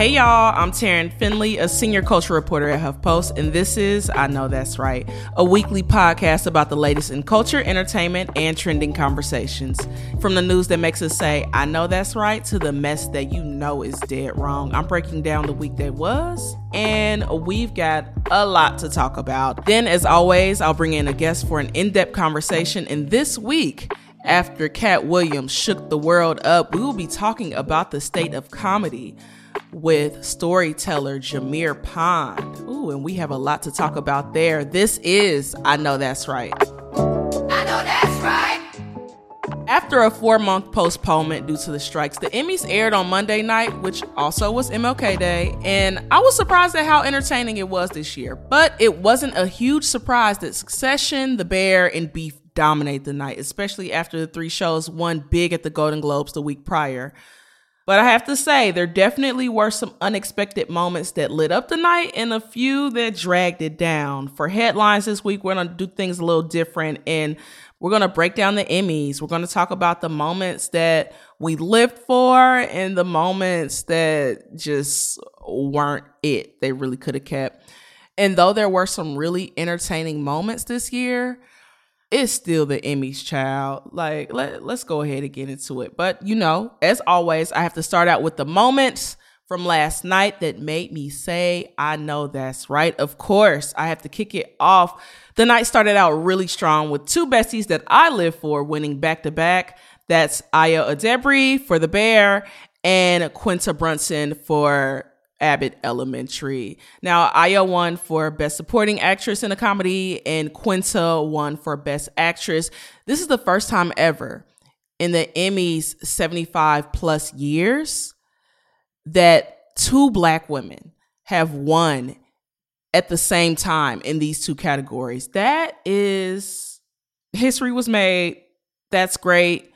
Hey y'all, I'm Taryn Finley, a senior culture reporter at HuffPost, and this is I Know That's Right, a weekly podcast about the latest in culture, entertainment, and trending conversations. From the news that makes us say, I know that's right, to the mess that you know is dead wrong. I'm breaking down the week that was, and we've got a lot to talk about. Then, as always, I'll bring in a guest for an in depth conversation, and this week, after Katt Williams shook the world up, we will be talking about the state of comedy with storyteller Jameer Pond. Ooh, and we have a lot to talk about there. This is I Know That's Right. I know that's right. After a four month postponement due to the strikes, the Emmys aired on Monday night, which also was MLK Day, and I was surprised at how entertaining it was this year. But it wasn't a huge surprise that Succession, The Bear, and Beef dominate the night, especially after the three shows won big at the Golden Globes the week prior. But I have to say, there definitely were some unexpected moments that lit up the night and a few that dragged it down. For headlines this week, we're going to do things a little different and we're going to break down the Emmys. We're going to talk about the moments that we lived for and the moments that just weren't it. They really could have kept. And though there were some really entertaining moments this year, it's still the Emmys child. Like, let, let's go ahead and get into it. But, you know, as always, I have to start out with the moments from last night that made me say, I know that's right. Of course, I have to kick it off. The night started out really strong with two besties that I live for winning back to back. That's Ayo Edebiri for The Bear and Quinta Brunson for Abbott Elementary. Now, Ayo won for Best Supporting Actress in a Comedy, and Quinta won for Best Actress. This is the first time ever in the Emmys 75 plus years that two black women have won at the same time in these two categories. That is history was made. That's great.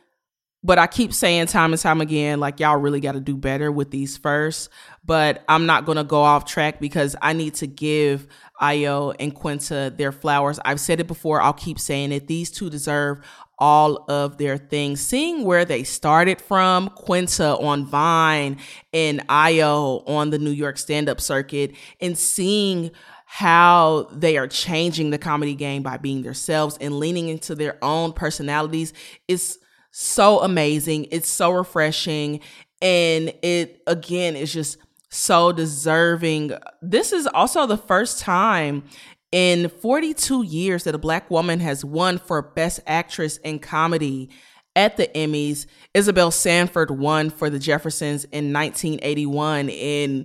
But I keep saying time and time again, like, y'all really got to do better with these first. But I'm not going to go off track because I need to give Ayo and Quinta their flowers. I've said it before, I'll keep saying it. These two deserve all of their things. Seeing where they started from, Quinta on Vine and Ayo on the New York stand up circuit, and seeing how they are changing the comedy game by being themselves and leaning into their own personalities is so amazing. It's so refreshing. And it, again, is just so deserving. This is also the first time in 42 years that a black woman has won for Best Actress in Comedy at the Emmys. Isabel Sanford won for The Jeffersons in 1981. And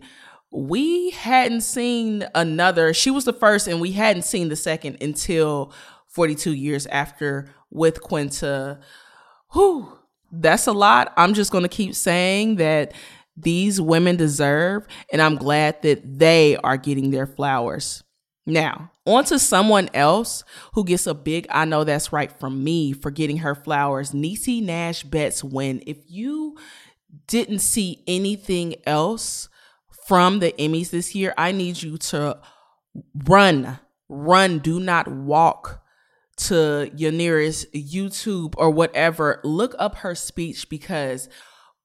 we hadn't seen another, she was the first, and we hadn't seen the second until 42 years after with Quinta whew, that's a lot. I'm just going to keep saying that these women deserve, and I'm glad that they are getting their flowers. Now, on to someone else who gets a big I know that's right from me for getting her flowers. Niecy Nash Betts win. If you didn't see anything else from the Emmys this year, I need you to run, run, do not walk to your nearest YouTube or whatever, look up her speech because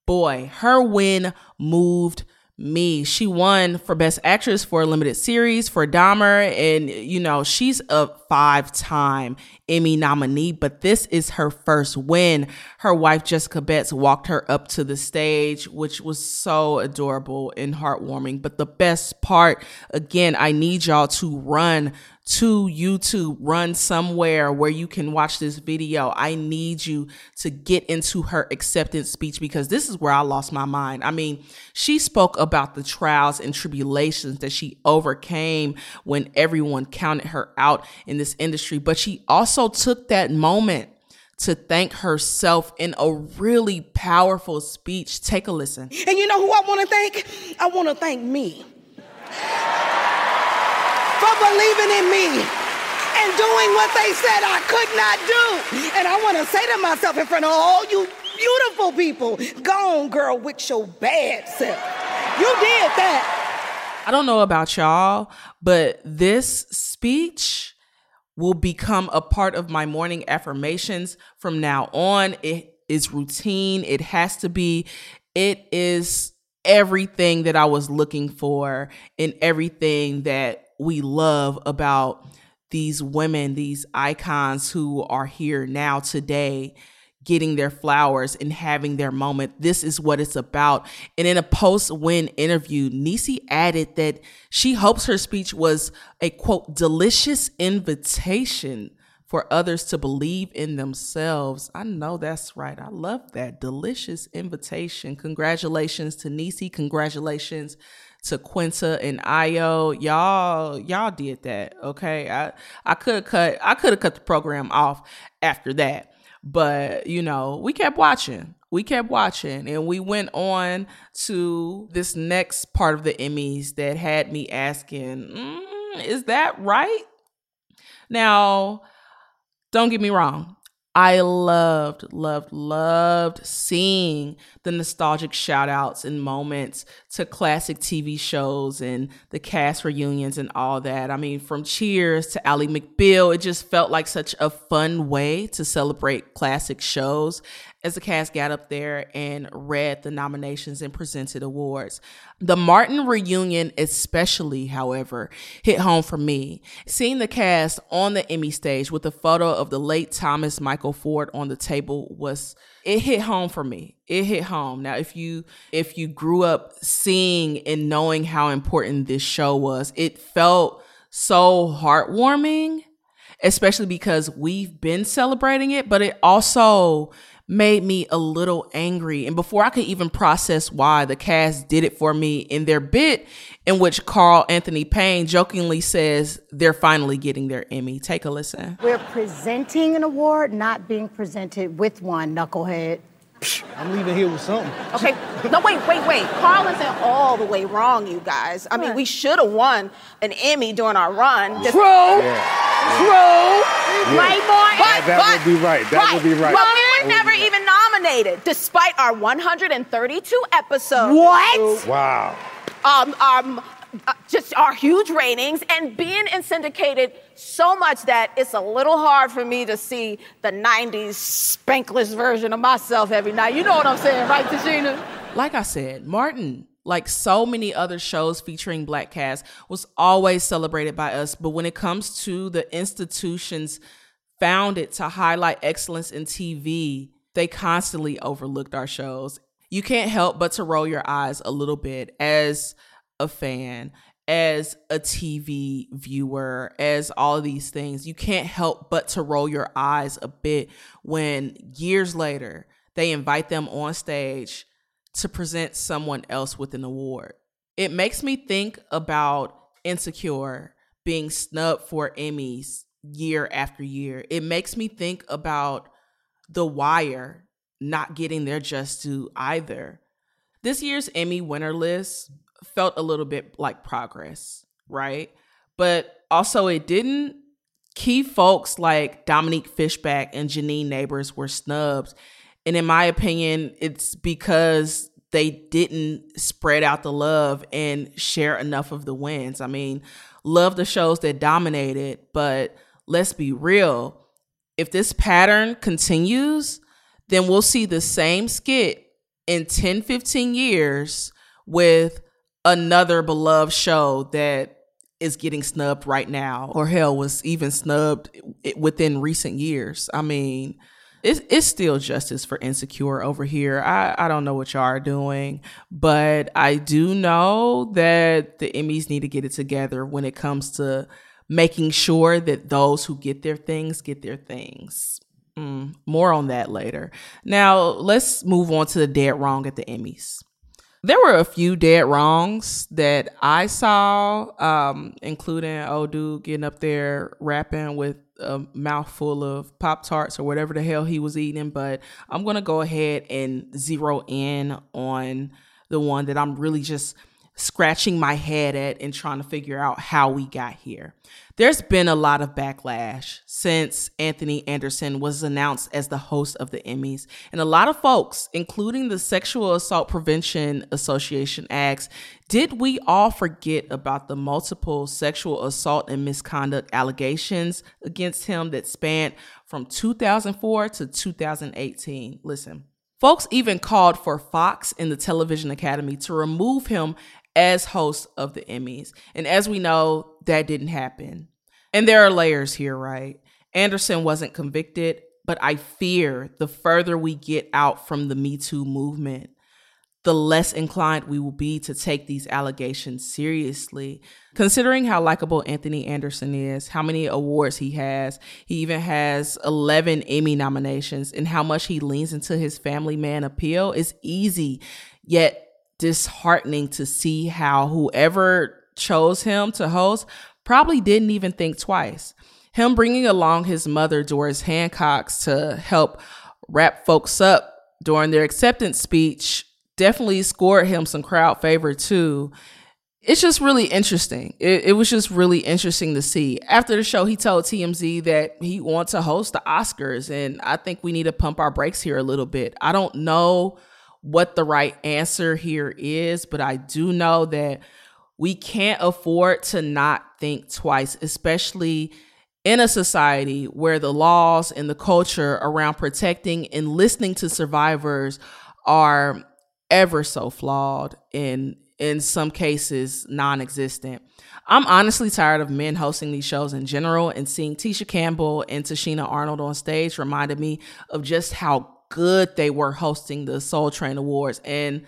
boy, her win moved me. She won for Best Actress for a limited series for Dahmer, and you know, she's a five time Emmy nominee, but this is her first win. Her wife, Jessica Betts, walked her up to the stage, which was so adorable and heartwarming. But the best part, again, I need y'all to run to YouTube, run somewhere where you can watch this video. I need you to get into her acceptance speech because this is where I lost my mind. I mean, she spoke about the trials and tribulations that she overcame when everyone counted her out in this industry, but she also took that moment to thank herself in a really powerful speech. Take a listen. And you know who I want to thank? I want to thank me believing in me and doing what they said I could not do. And I want to say to myself in front of all you beautiful people, go on, girl, with your bad self. You did that. I don't know about y'all, but this speech will become a part of my morning affirmations from now on. It is routine, it has to be. It is everything that I was looking for and everything that we love about these women, these icons who are here now today getting their flowers and having their moment. This is what it's about. And in a post win interview, Niecy added that she hopes her speech was a quote, delicious invitation for others to believe in themselves. I know that's right. I love that. Delicious invitation. Congratulations to Niecy. Congratulations to Quinta and Ayo. Y'all, y'all did that. Okay. I I could have cut I could have cut the program off after that. But you know, we kept watching. We kept watching and we went on to this next part of the Emmys that had me asking, mm, is that right? Now, don't get me wrong. I loved, loved, loved seeing the nostalgic shout outs and moments to classic TV shows and the cast reunions and all that. I mean, from Cheers to Ally McBeal, it just felt like such a fun way to celebrate classic shows as the cast got up there and read the nominations and presented awards. The Martin reunion, especially, however, hit home for me. Seeing the cast on the Emmy stage with a photo of the late Thomas Mikal Ford on the table was it hit home for me. It hit home. Now, if you if you grew up seeing and knowing how important this show was, it felt so heartwarming, especially because we've been celebrating it, but it also made me a little angry. And before I could even process why, the cast did it for me in their bit in which Carl Anthony Payne jokingly says they're finally getting their Emmy. Take a listen. We're presenting an award, not being presented with one, knucklehead. I'm leaving here with something. Okay, no, wait, wait, wait. Carl isn't all the way wrong, you guys. I mean, we should have won an Emmy during our run. Just- True. True. Right, Martin? But, that but, would be right. That would be right. But we were never even nominated, despite our 132 episodes. What? Wow. Um, um, uh, just our huge ratings and being in syndicated so much that it's a little hard for me to see the 90s spankless version of myself every night. You know what I'm saying, right, Tichina? Like I said, Martin, like so many other shows featuring black cast, was always celebrated by us. But when it comes to the institutions founded to highlight excellence in TV, they constantly overlooked our shows. You can't help but to roll your eyes a little bit as a fan, as a TV viewer, as all these things. You can't help but to roll your eyes a bit when years later they invite them on stage to present someone else with an award. It makes me think about Insecure being snubbed for Emmys year after year. It makes me think about The Wire not getting their just due either. This year's Emmy winner list felt a little bit like progress, right? But also, it didn't. Key folks like Dominique Fishback and Janine Neighbors were snubbed. And in my opinion, it's because they didn't spread out the love and share enough of the wins. I mean, love the shows that dominated, but let's be real. If this pattern continues, then we'll see the same skit in 10, 15 years with another beloved show that is getting snubbed right now, or hell, was even snubbed within recent years. I mean, it's, it's still justice for insecure over here. I, I don't know what y'all are doing, but I do know that the Emmys need to get it together when it comes to making sure that those who get their things get their things. Mm, more on that later. Now, let's move on to the dead wrong at the Emmys. There were a few dead wrongs that I saw, um, including old dude getting up there rapping with a mouthful of Pop Tarts or whatever the hell he was eating. But I'm going to go ahead and zero in on the one that I'm really just scratching my head at and trying to figure out how we got here. There's been a lot of backlash since Anthony Anderson was announced as the host of the Emmys. And a lot of folks, including the Sexual Assault Prevention Association, asks Did we all forget about the multiple sexual assault and misconduct allegations against him that spanned from 2004 to 2018? Listen. Folks even called for Fox and the Television Academy to remove him as host of the Emmys. And as we know, that didn't happen. And there are layers here, right? Anderson wasn't convicted, but I fear the further we get out from the Me Too movement, the less inclined we will be to take these allegations seriously. Considering how likable Anthony Anderson is, how many awards he has, he even has 11 Emmy nominations, and how much he leans into his family man appeal is easy, yet disheartening to see how whoever chose him to host probably didn't even think twice. Him bringing along his mother, Doris Hancox, to help wrap folks up during their acceptance speech definitely scored him some crowd favor too. It's just really interesting. It, it, was just really interesting to see. After the show, he told TMZ that he wants to host the Oscars, and I think we need to pump our brakes here a little bit. I don't know what the right answer here is, but I do know that we can't afford to not think twice, especially in a society where the laws and the culture around protecting and listening to survivors are ever so flawed and in some cases non-existent. I'm honestly tired of men hosting these shows in general and seeing Tisha Campbell and Tichina Arnold on stage reminded me of just how good they were hosting the Soul Train Awards. And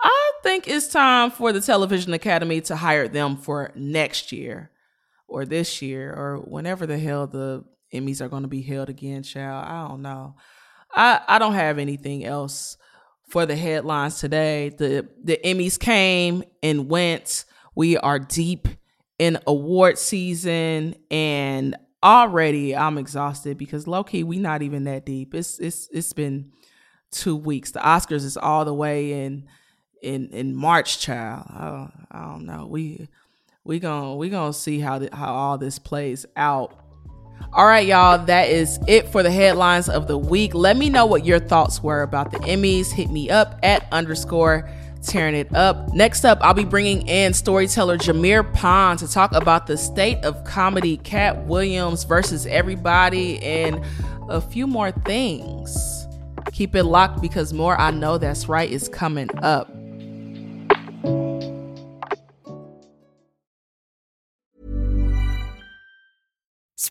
I think it's time for the Television Academy to hire them for next year or this year or whenever the hell the Emmys are going to be held again, child. I don't know. I, I don't have anything else for the headlines today. The the Emmys came and went. We are deep in award season and already I'm exhausted because low key we not even that deep. It's it's it's been two weeks. The Oscars is all the way in in in March, child. I, I don't know. We we gonna we gonna see how the, how all this plays out. All right, y'all, that is it for the headlines of the week. Let me know what your thoughts were about the Emmys. Hit me up at underscore tearing it up. Next up, I'll be bringing in storyteller Jameer Pond to talk about the state of comedy, Katt Williams versus everybody, and a few more things. Keep it locked because more I Know That's Right is coming up.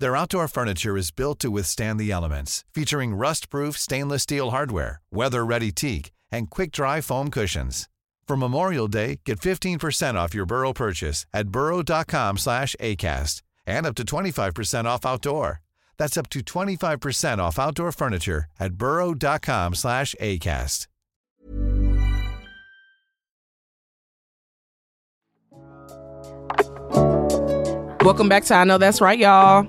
Their outdoor furniture is built to withstand the elements, featuring rust-proof stainless steel hardware, weather-ready teak, and quick-dry foam cushions. For Memorial Day, get 15% off your Burrow purchase at burrow.com slash ACAST and up to 25% off outdoor. That's up to 25% off outdoor furniture at burrow.com slash ACAST. Welcome back to I Know That's Right, y'all.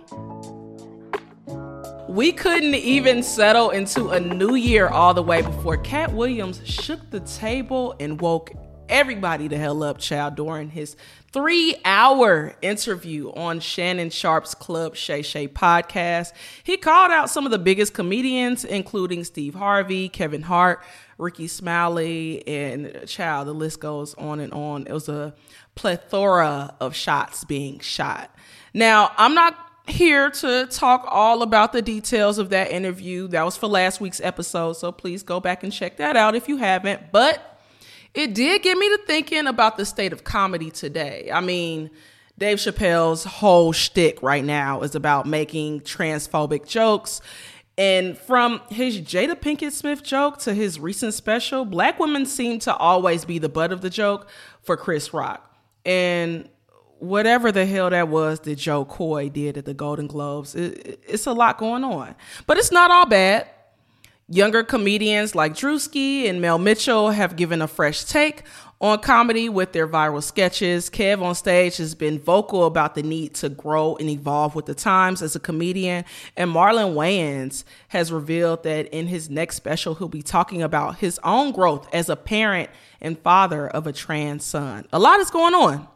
We couldn't even settle into a new year all the way before Katt Williams shook the table and woke everybody the hell up, child, during his three hour interview on Shannon Sharpe's Club Shay Shay podcast. He called out some of the biggest comedians, including Steve Harvey, Kevin Hart, Rickey Smiley, and child, the list goes on and on. It was a plethora of shots being shot. Now, I'm not here to talk all about the details of that interview. That was for last week's episode, so please go back and check that out if you haven't. But it did get me to thinking about the state of comedy today. I mean, Dave Chappelle's whole shtick right now is about making transphobic jokes. And from his Jada Pinkett Smith joke to his recent special, black women seem to always be the butt of the joke for Chris Rock. And whatever the hell that was that Jo Koy did at the Golden Globes, it, it's a lot going on. But it's not all bad. Younger comedians like Druski and Mel Mitchell have given a fresh take on comedy with their viral sketches. KevOnStage has been vocal about the need to grow and evolve with the times as a comedian. And Marlon Wayans has revealed that in his next special, he'll be talking about his own growth as a parent and father of a trans son. A lot is going on.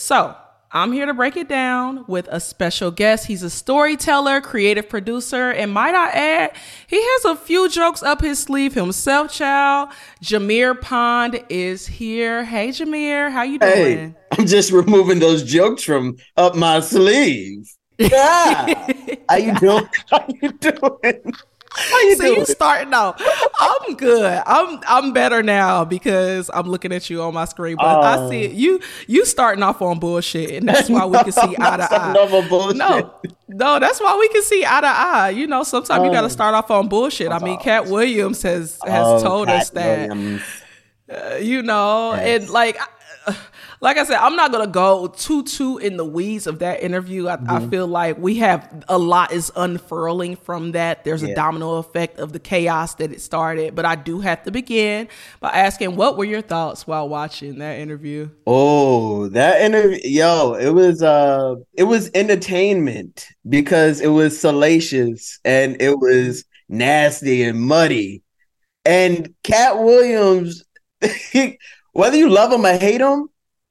So, I'm here to break it down with a special guest. He's a storyteller, creative producer, and might I add, he has a few jokes up his sleeve himself, child. Jameer Pond is here. Hey Jameer, how you doing? Hey, I'm just removing those jokes from up my sleeve. Yeah. how you doing? How you doing? How you so doing? you starting out. I'm good. I'm I'm better now because I'm looking at you on my screen. But I oh. see it. You you starting off on bullshit, and that's why we can see eye to eye. No, no, that's why we can see eye to eye. You know, sometimes you got to oh. start off on bullshit. I mean, Katt Williams has has oh, told Cat us that. Uh, you know, yes. and like like I said, I'm not gonna go too too in the weeds of that interview. I, mm-hmm. I feel like we have a lot is unfurling from that. There's yeah. a domino effect of the chaos that it started. But I do have to begin by asking, what were your thoughts while watching that interview? Oh, that interview, yo, it was uh, it was entertainment because it was salacious and it was nasty and muddy. And Katt Williams, whether you love him or hate him,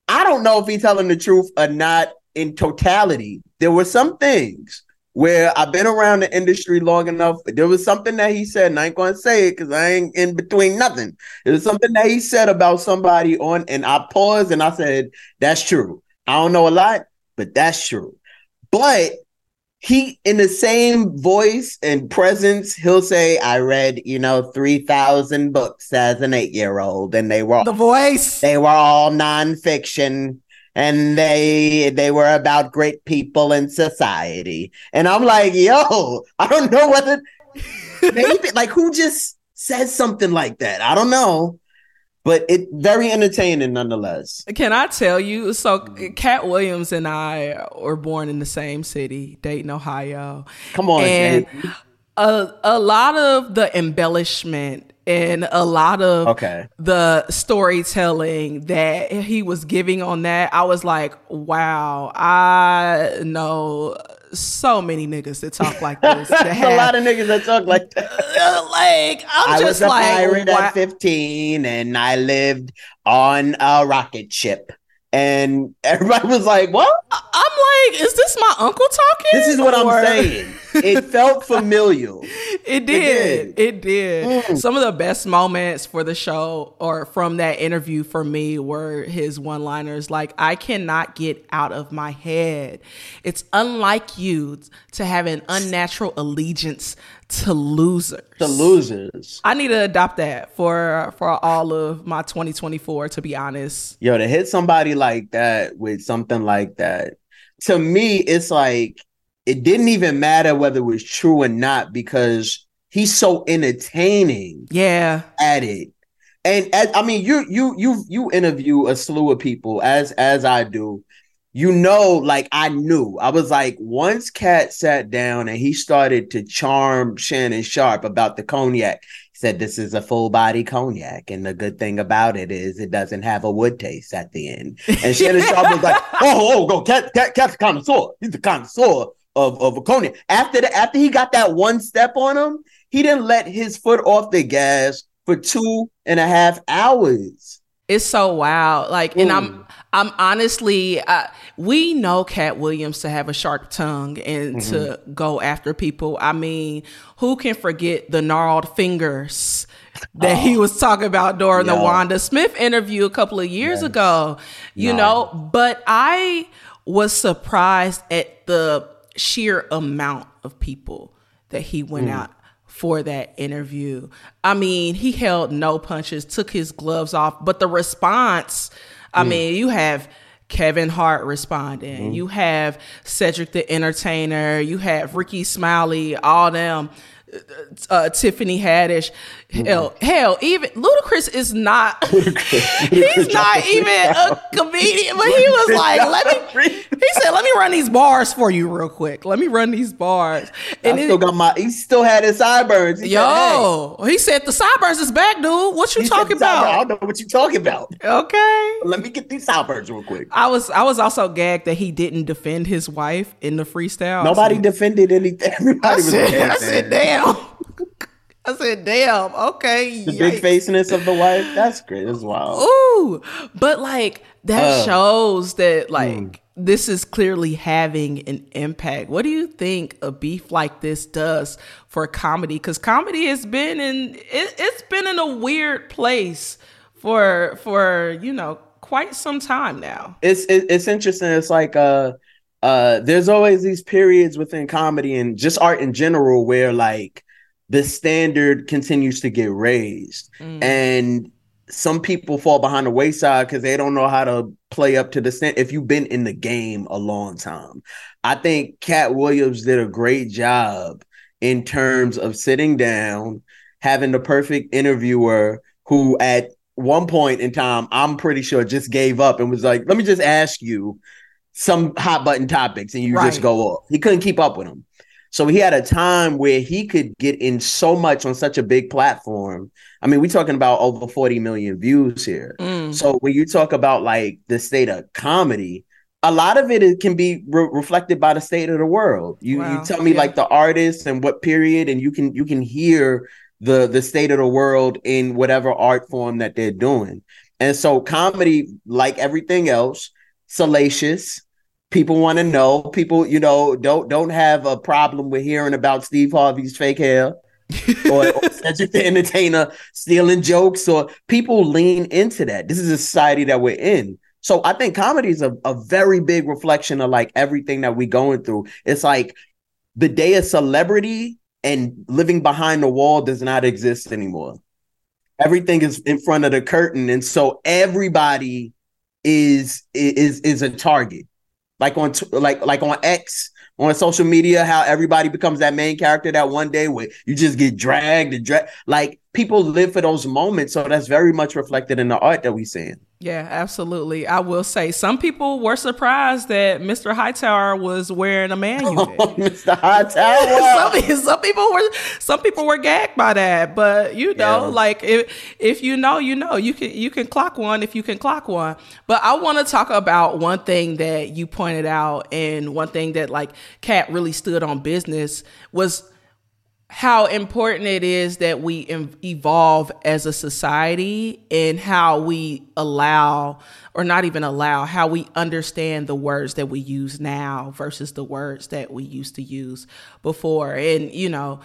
I don't know if he's telling the truth or not in totality. There were some things where I've been around the industry long enough. There was something that he said, and I ain't gonna say it because I ain't in between nothing. There was something that he said about somebody on, and I paused and I said, That's true. I don't know a lot, but that's true. But he in the same voice and presence he'll say i read you know 3000 books as an eight year old and they were the voice. they were all nonfiction and they they were about great people in society. And i'm like yo i don't know whether maybe like who just says something like that? I don't know but it very entertaining nonetheless. Can I tell you? So, mm. Katt Williams and I were born in the same city, Dayton, Ohio. Come on, and a a lot of the embellishment and a lot of okay. the storytelling that he was giving on that, I was like, wow, I know so many niggas that talk like this. That have, a lot of niggas that talk like that. Like I'm I just was a like, pirate at 15 and I lived on a rocket ship. And everybody was like, "What?" I'm like, "Is this my uncle talking?" This is what or... I'm saying. It felt familiar. it did. It did. It did. Mm. Some of the best moments for the show or from that interview for me were his one-liners like, "I cannot get out of my head. It's unlike you to have an unnatural allegiance to losers. To losers. I need to adopt that for for all of my 2024 to be honest. Yo, to hit somebody like that with something like that. To me, it's like it didn't even matter whether it was true or not because he's so entertaining. Yeah. At it. And as, I mean, you you you you interview a slew of people as as I do, you know, like I knew. I was like, once Katt sat down and he started to charm Shannon Sharpe about the cognac, he said, This is a full body cognac. And the good thing about it is it doesn't have a wood taste at the end. And Shannon Sharpe was like, Oh, oh, oh go, Cat, Katt, Katt's a connoisseur. He's a connoisseur of, of a cognac. After the, after he got that one step on him, he didn't let his foot off the gas for two and a half hours. It's so wild. Like, and I'm I'm honestly, uh, we know Katt Williams to have a sharp tongue and Mm-hmm. to go after people. I mean, who can forget the gnarled fingers that he was talking about during the Oh, Wanda Smith interview a couple of years ago? You know, but I was surprised at the sheer amount of people that he went mm. out for that interview. I mean, he held no punches, took his gloves off, but the response, I mm. mean, you have Kevin Hart responding, mm. you have Cedric the Entertainer, you have Rickey Smiley, all them. Uh, Tiffany Haddish, hell, hell, even Ludacris is not. he's not even a comedian, but he was like, "Let me." He said, "Let me run these bars for you real quick. Let me run these bars." I And still it, got my. He still had his sideburns. He said, hey. yo, he said the sideburns is back, dude. What you He talking "Sideburns, I about? don't know what you talking about. Okay. Let me get these sideburns real quick. I was I was also gagged that he didn't defend his wife in the freestyle. Nobody I defended anything. Everybody I was. said, I said, it. Damn. I said, damn. Okay. The big faceness of the wife. That's great. That's wild. Ooh, but like that Uh, shows that like mm. this is clearly having an impact. What do you think a beef like this does for comedy? Because comedy has been in it, it's been in a weird place for for you know quite some time now. it's it, it's interesting. It's like uh uh there's always these periods within comedy and just art in general where like the standard continues to get raised. And some people fall behind the wayside because they don't know how to play up to the stand if you've been in the game a long time. I think katt williams did a great job in terms of sitting down having the perfect interviewer who at one point in time i'm pretty sure just gave up and was like let me just ask you some hot button topics and you just go off he couldn't keep up with them so he had a time where he could get in so much on such a big platform. I mean, we're talking about over 40 million views here. Mm. So when you talk about like the state of comedy, a lot of it can be re- reflected by the state of the world. You Wow. you tell me Yeah. like the artists and what period, and you can you can hear the the state of the world in whatever art form that they're doing. And so comedy, like everything else, salacious. People want to know. People, you know, don't don't have a problem with hearing about Steve Harvey's fake hair or, or Cedric the Entertainer stealing jokes. Or people lean into that. This is a society that we're in. So I think comedy is a, a very big reflection of like everything that we're going through. It's like the day of celebrity and living behind the wall does not exist anymore. Everything is in front of the curtain, and so everybody is is is a target. Like on like like on X on social media, how everybody becomes that main character that one day where you just get dragged and drag. Like people live for those moments, so that's very much reflected in the art that we seeing. Yeah, absolutely. I will say some people were surprised that Mr. Hightower was wearing a man oh, unit. Mr. Hightower. some, some people were some people were gagged by that, but you know, Yeah. like if if you know, you know, you can you can clock one if you can clock one. But I want to talk about one thing that you pointed out, and one thing that like Katt really stood on business was how important it is that we evolve as a society and how we allow or not even allow how we understand the words that we use now versus the words that we used to use before. And you know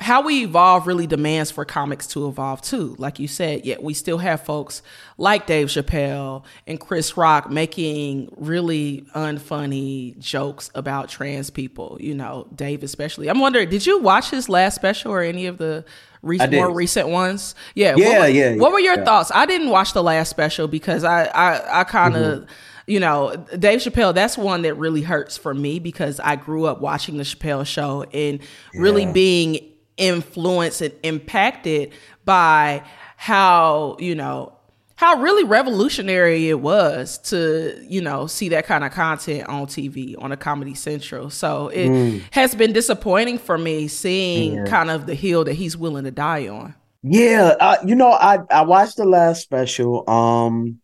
how we evolve really demands for comics to evolve too. Like you said, yet we still have folks like Dave Chappelle and Chris Rock making really unfunny jokes about trans people. You know, Dave especially. I'm wondering, did you watch his last special or any of the re- more recent ones? Yeah, Yeah, what were, yeah, What were your yeah. thoughts? I didn't watch the last special because I I, I kind of. Mm-hmm. You know, Dave Chappelle, that's one that really hurts for me because I grew up watching the Chappelle show and really Yeah. being influenced and impacted by how, you know, how really revolutionary it was to, you know, see that kind of content on TV on a Comedy Central. So it Mm. has been disappointing for me seeing kind of the hill that he's willing to die on. Yeah, uh, you know, I I watched the last special, um,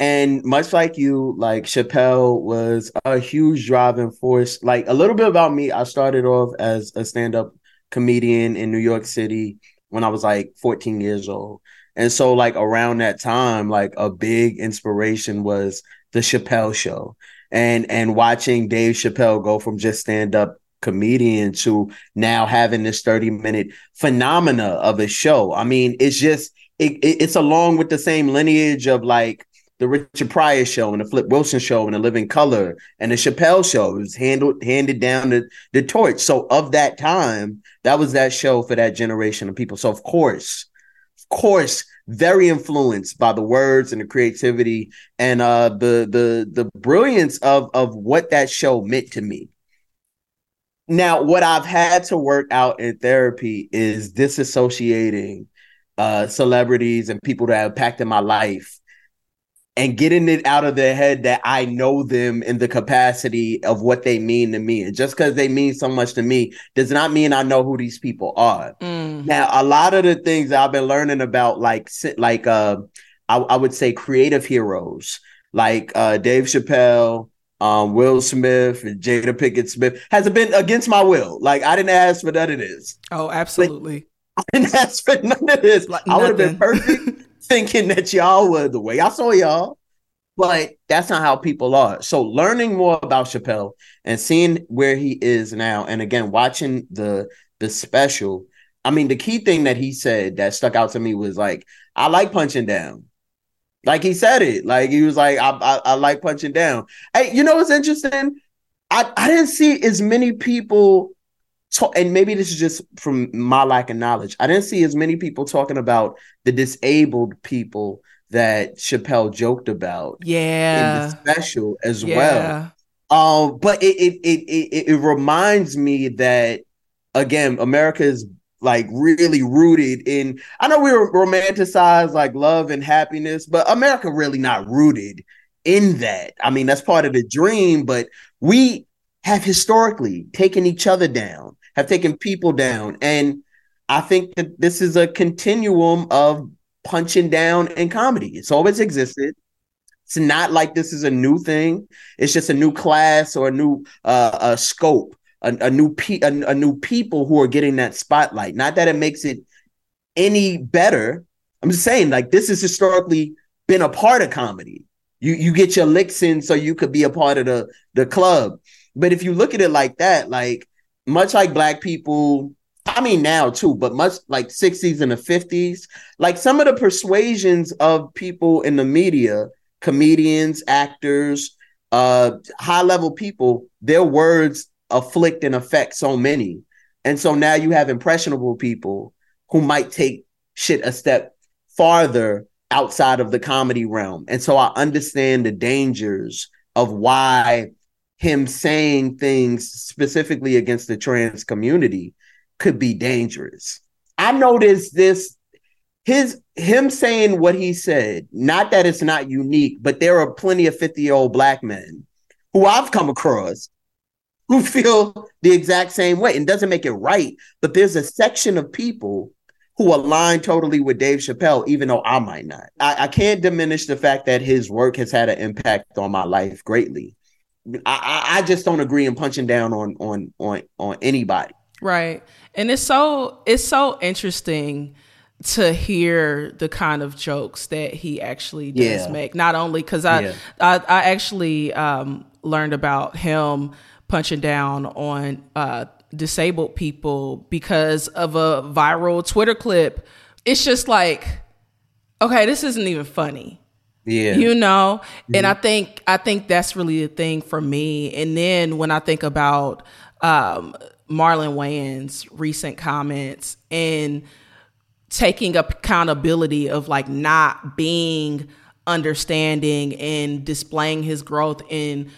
and much like you, like Chappelle was a huge driving force. Like a little bit about me, I started off as a stand-up comedian in New York City when I was like 14 years old, And so like around that time, like a big inspiration was the Chappelle show. And and watching Dave Chappelle go from just stand up comedian to now having this 30 minute phenomena of a show. I mean, it's just it, it, it's along with the same lineage of like the Richard Pryor show and the Flip Wilson show and the Living Color and the Chappelle show. It was handled handed down the, the torch. So of that time, that was that show for that generation of people. So of course, of course, very influenced by the words and the creativity and uh the the the brilliance of of what that show meant to me. Now, what I've had to work out in therapy is disassociating uh celebrities and people that have impacted my life and getting it out of their head that I know them in the capacity of what they mean to me. And just because they mean so much to me does not mean I know who these people are. Mm. Now, a lot of the things I've been learning about, like, like, uh, I, I would say creative heroes like uh, Dave Chappelle, um, Will Smith, and Jada Pinkett Smith has it been against my will. Like, I didn't ask for none of this. Oh, absolutely. Like, I didn't ask for none of this. Like, I would have been perfect. thinking that y'all were the way I saw y'all, but that's not how people are. So learning more about Chappelle and seeing where he is now, and again watching the the special. I mean, the key thing that he said that stuck out to me was like, I like punching down. Like he said it. Like he was like, I, I, I like punching down. Hey, you know what's interesting? I, I didn't see as many people and maybe this is just from my lack of knowledge. I didn't see as many people talking about the disabled people that Chappelle joked about. Yeah, in the special as yeah. well. Um, but it it, it it it reminds me that again, America is like really rooted in. I know we romanticize like love and happiness, but America really not rooted in that. I mean, that's part of the dream, but we have historically taken each other down have taken people down. And I think that this is a continuum of punching down in comedy. It's always existed. It's not like this is a new thing. It's just a new class or a new uh, a scope, a, a new pe- a, a new people who are getting that spotlight. Not that it makes it any better. I'm just saying, like this has historically been a part of comedy. You you get your licks in so you could be a part of the the club. But if you look at it like that, like much like black people I mean now too, but much like 60s and the 50s, like some of the persuasions of people in the media, comedians, actors, uh high level people, their words afflict and affect so many. And so now you have impressionable people who might take shit a step farther outside of the comedy realm. And so I understand the dangers of why him saying things specifically against the trans community could be dangerous. I noticed this his him saying what he said, not that it's not unique, but there are plenty of 50-year-old black men who I've come across who feel the exact same way. And doesn't make it right, but there's a section of people who align totally with Dave Chappelle, even though I might not. I, I can't diminish the fact that his work has had an impact on my life greatly. I, I just don't agree in punching down on on on on anybody. Right. And it's so it's so interesting to hear the kind of jokes that he actually does yeah. make. Not only because I, yeah. I, I actually um, learned about him punching down on uh, disabled people because of a viral Twitter clip. It's just like, okay, this isn't even funny. Yeah. You know? Mm-hmm. And I think I think that's really the thing for me. And then when I think about um Marlon Wayans' recent comments and taking accountability of like not being understanding and displaying his growth in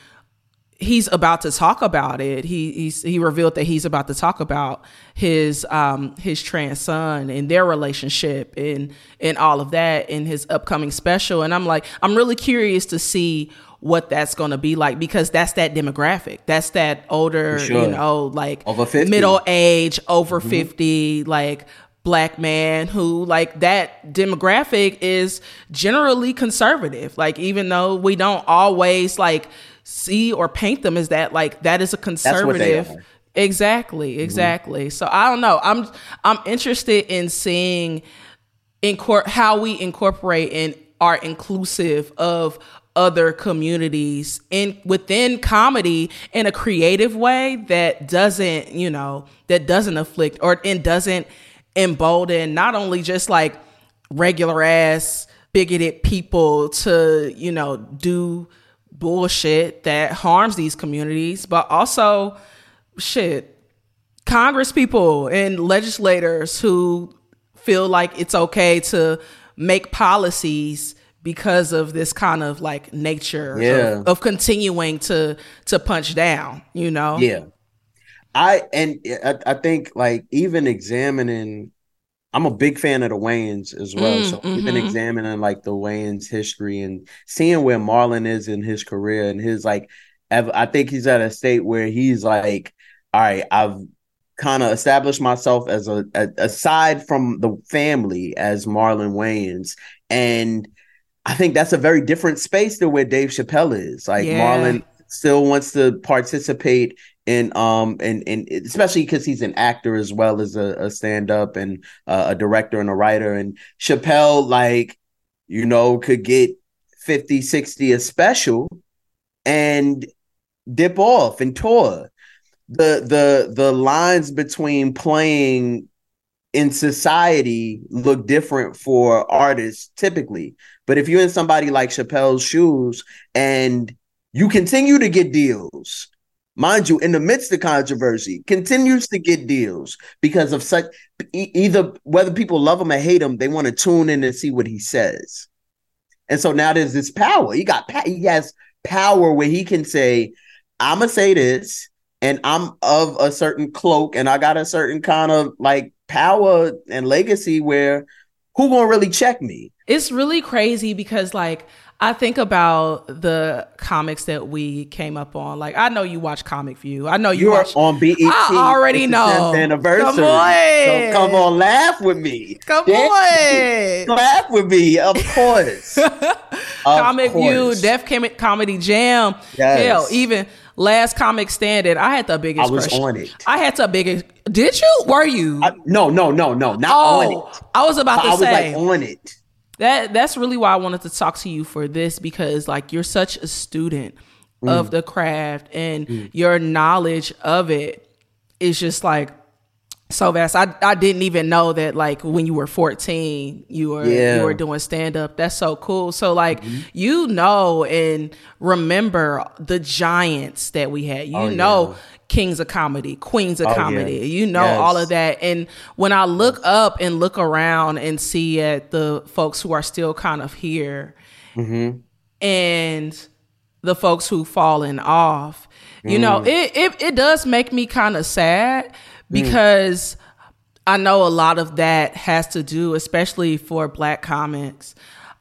he's about to talk about it. He he's, he revealed that he's about to talk about his um his trans son and their relationship and and all of that in his upcoming special. And I'm like, I'm really curious to see what that's going to be like because that's that demographic. That's that older, sure. you know, like over 50. middle age, over mm-hmm. 50, like black man who like that demographic is generally conservative. Like even though we don't always like see or paint them as that like that is a conservative exactly mm-hmm. exactly mm-hmm. so i don't know i'm i'm interested in seeing incor- how we incorporate and are inclusive of other communities in within comedy in a creative way that doesn't, you know, that doesn't afflict or and doesn't embolden not only just like regular ass bigoted people to, you know, do bullshit that harms these communities, but also shit, Congress people and legislators who feel like it's okay to make policies because of this kind of like nature Yeah. of, of continuing to to punch down, you know? Yeah. I and I, I think like even examining I'm a big fan of the Wayans as well. Mm, so mhm. Been examining like the Wayans history and seeing where Marlon is in his career and his like ev- I think he's at a state where he's like, all right, I've kind of established myself as a, a aside from the family as Marlon Wayans. And I think that's a very different space than where Dave Chappelle is. Like Yeah. Marlon still wants to participate in um and and especially because he's an actor as well as a, a stand-up and uh, a director and a writer. And Chappelle like you know could get 50 60 a special and dip off and tour. The the the lines between playing in society look different for artists typically. But if you're in somebody like Chappelle's shoes and you continue to get deals. Mind you in the midst of controversy continues to get deals because of such either whether people love him or hate him they want to tune in and see what he says. And so now there's this power. He got he has power where he can say i'm gonna say this and i'm of a certain cloak and i got a certain kind of like power and legacy where who gonna really check me? It's really crazy because like I think about the comics that we came up on. Like I know you watch Comic View. I know you You're on BET. I already know. 10th anniversary. Come on. So come on, laugh with me. Come Yeah. on. Laugh with me, of course. Of Comic View, course. Def Com- Comedy Jam. Yes. Hell, even Last Comic Standing. I had the biggest I was crush. on it. I had the biggest. Did you? Were you? I- no, no, no, no, not oh, on it. I was about to I was say. like on it. That that's really why I wanted to talk to you for this because like you're such a student Mm. of the craft and your knowledge of it is just like so vast. I I didn't even know that like when you were 14 you were Yeah. you were doing stand up. That's so cool. So like Mm-hmm. you know and remember the giants that we had. You Oh, know yeah. Kings of Comedy, Queens of Oh, yeah. Comedy. You know Yes. all of that. And when I look up and look around and see at the folks who are still kind of here Mm-hmm. and the folks who've fallen off, you know, Mm. it, it it does make me kind of sad because I know a lot of that has to do, especially for black comics.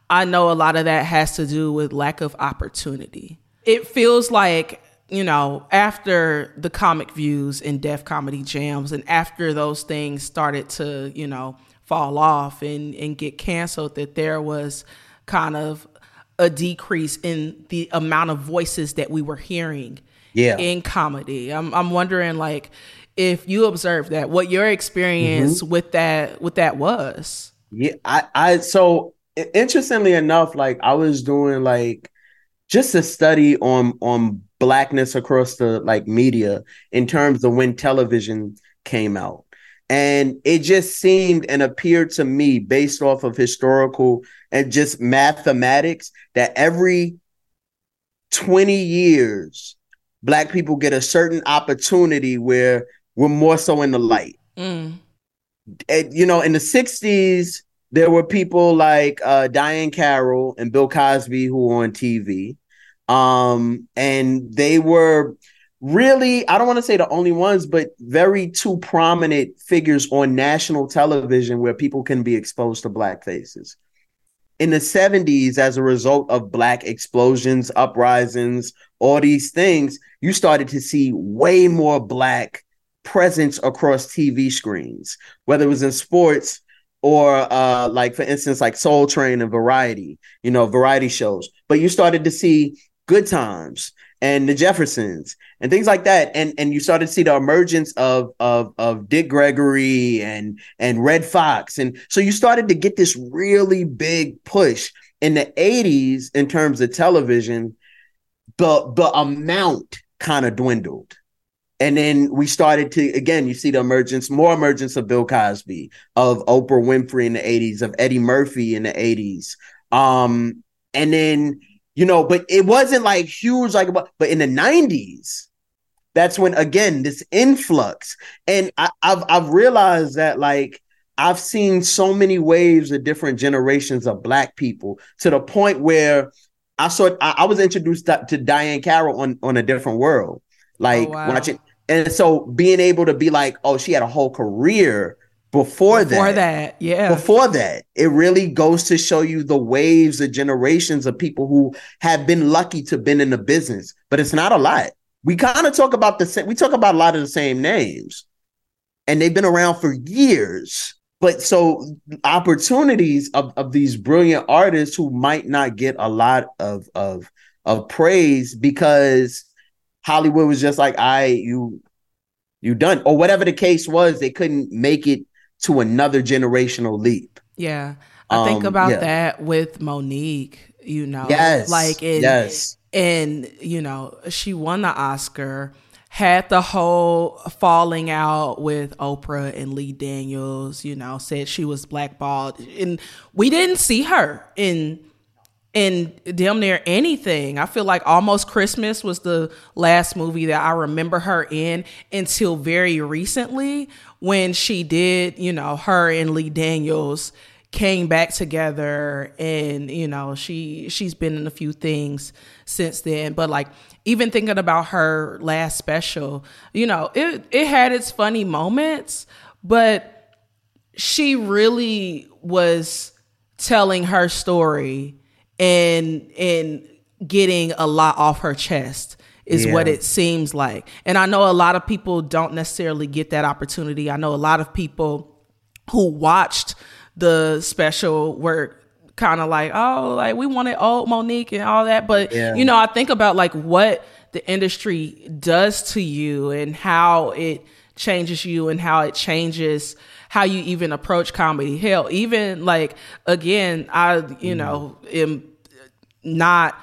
I know a lot of that has to do with lack of opportunity. It feels like, you know, after the comic views and Def Comedy Jams and after those things started to, you know, fall off and, and get canceled, that there was kind of a decrease in the amount of voices that we were hearing Yeah. in comedy. I'm I'm wondering like if you observed that, what your experience Mm-hmm. with that with that was. Yeah, I, I so interestingly enough, like I was doing like just a study on on blackness across the like media in terms of when television came out. And it just seemed and appeared to me based off of historical and just mathematics that every 20 years black people get a certain opportunity where we're more so in the light Mm. and, you know, in the 60s, there were people like uh, Diahann Carroll and Bill Cosby who were on TV. Um, and they were really, I don't want to say the only ones, but very two prominent figures on national television where people can be exposed to black faces. In the 70s, as a result of black explosions, uprisings, all these things, you started to see way more black presence across TV screens, whether it was in sports or uh like for instance like Soul Train and Variety, you know, variety shows. But you started to see Good Times and the Jeffersons and things like that. And and you started to see the emergence of of of Dick Gregory and and Redd Foxx. And so you started to get this really big push in the 80s in terms of television. The the amount kind of dwindled. And then we started to again, you see the emergence, more emergence of Bill Cosby, of Oprah Winfrey in the 80s, of Eddie Murphy in the 80s. Um, and then you know, but it wasn't like huge, like, but in the 90s, that's when again this influx. And I, I've I've realized that like I've seen so many waves of different generations of black people to the point where I saw I, I was introduced to, to Diahann Carroll on on a different world, oh, like oh, wow. watching, and so being able to be like, oh, she had a whole career before, before that, that, yeah. Before that, it really goes to show you the waves of generations of people who have been lucky to been in the business, but it's not a lot. We kind of talk about the same, we talk about a lot of the same names, and they've been around for years. But so opportunities of, of these brilliant artists who might not get a lot of of of praise because Hollywood was just like, I you you done or whatever the case was, they couldn't make it to another generational leap. Yeah. I um, think about yeah. that with Mo'Nique, you know. Yes. Like in, yes. and you know, she won the Oscar, had the whole falling out with Oprah and Lee Daniels, you know, said she was blackballed. And we didn't see her in in damn near anything. I feel like Almost Christmas was the last movie that I remember her in until very recently when she did, you know, her and Lee Daniels came back together and you know she she's been in a few things since then. But like even thinking about her last special you know it it had its funny moments but she really was telling her story and and getting a lot off her chest is yeah. what it seems like. And I know a lot of people don't necessarily get that opportunity. I know a lot of people who watched the special were kind of like, oh, like we wanted old Mo'Nique and all that. But yeah. you know, I think about like what the industry does to you and how it changes you and how it changes how you even approach comedy. Hell, even like again, I you mm. know am not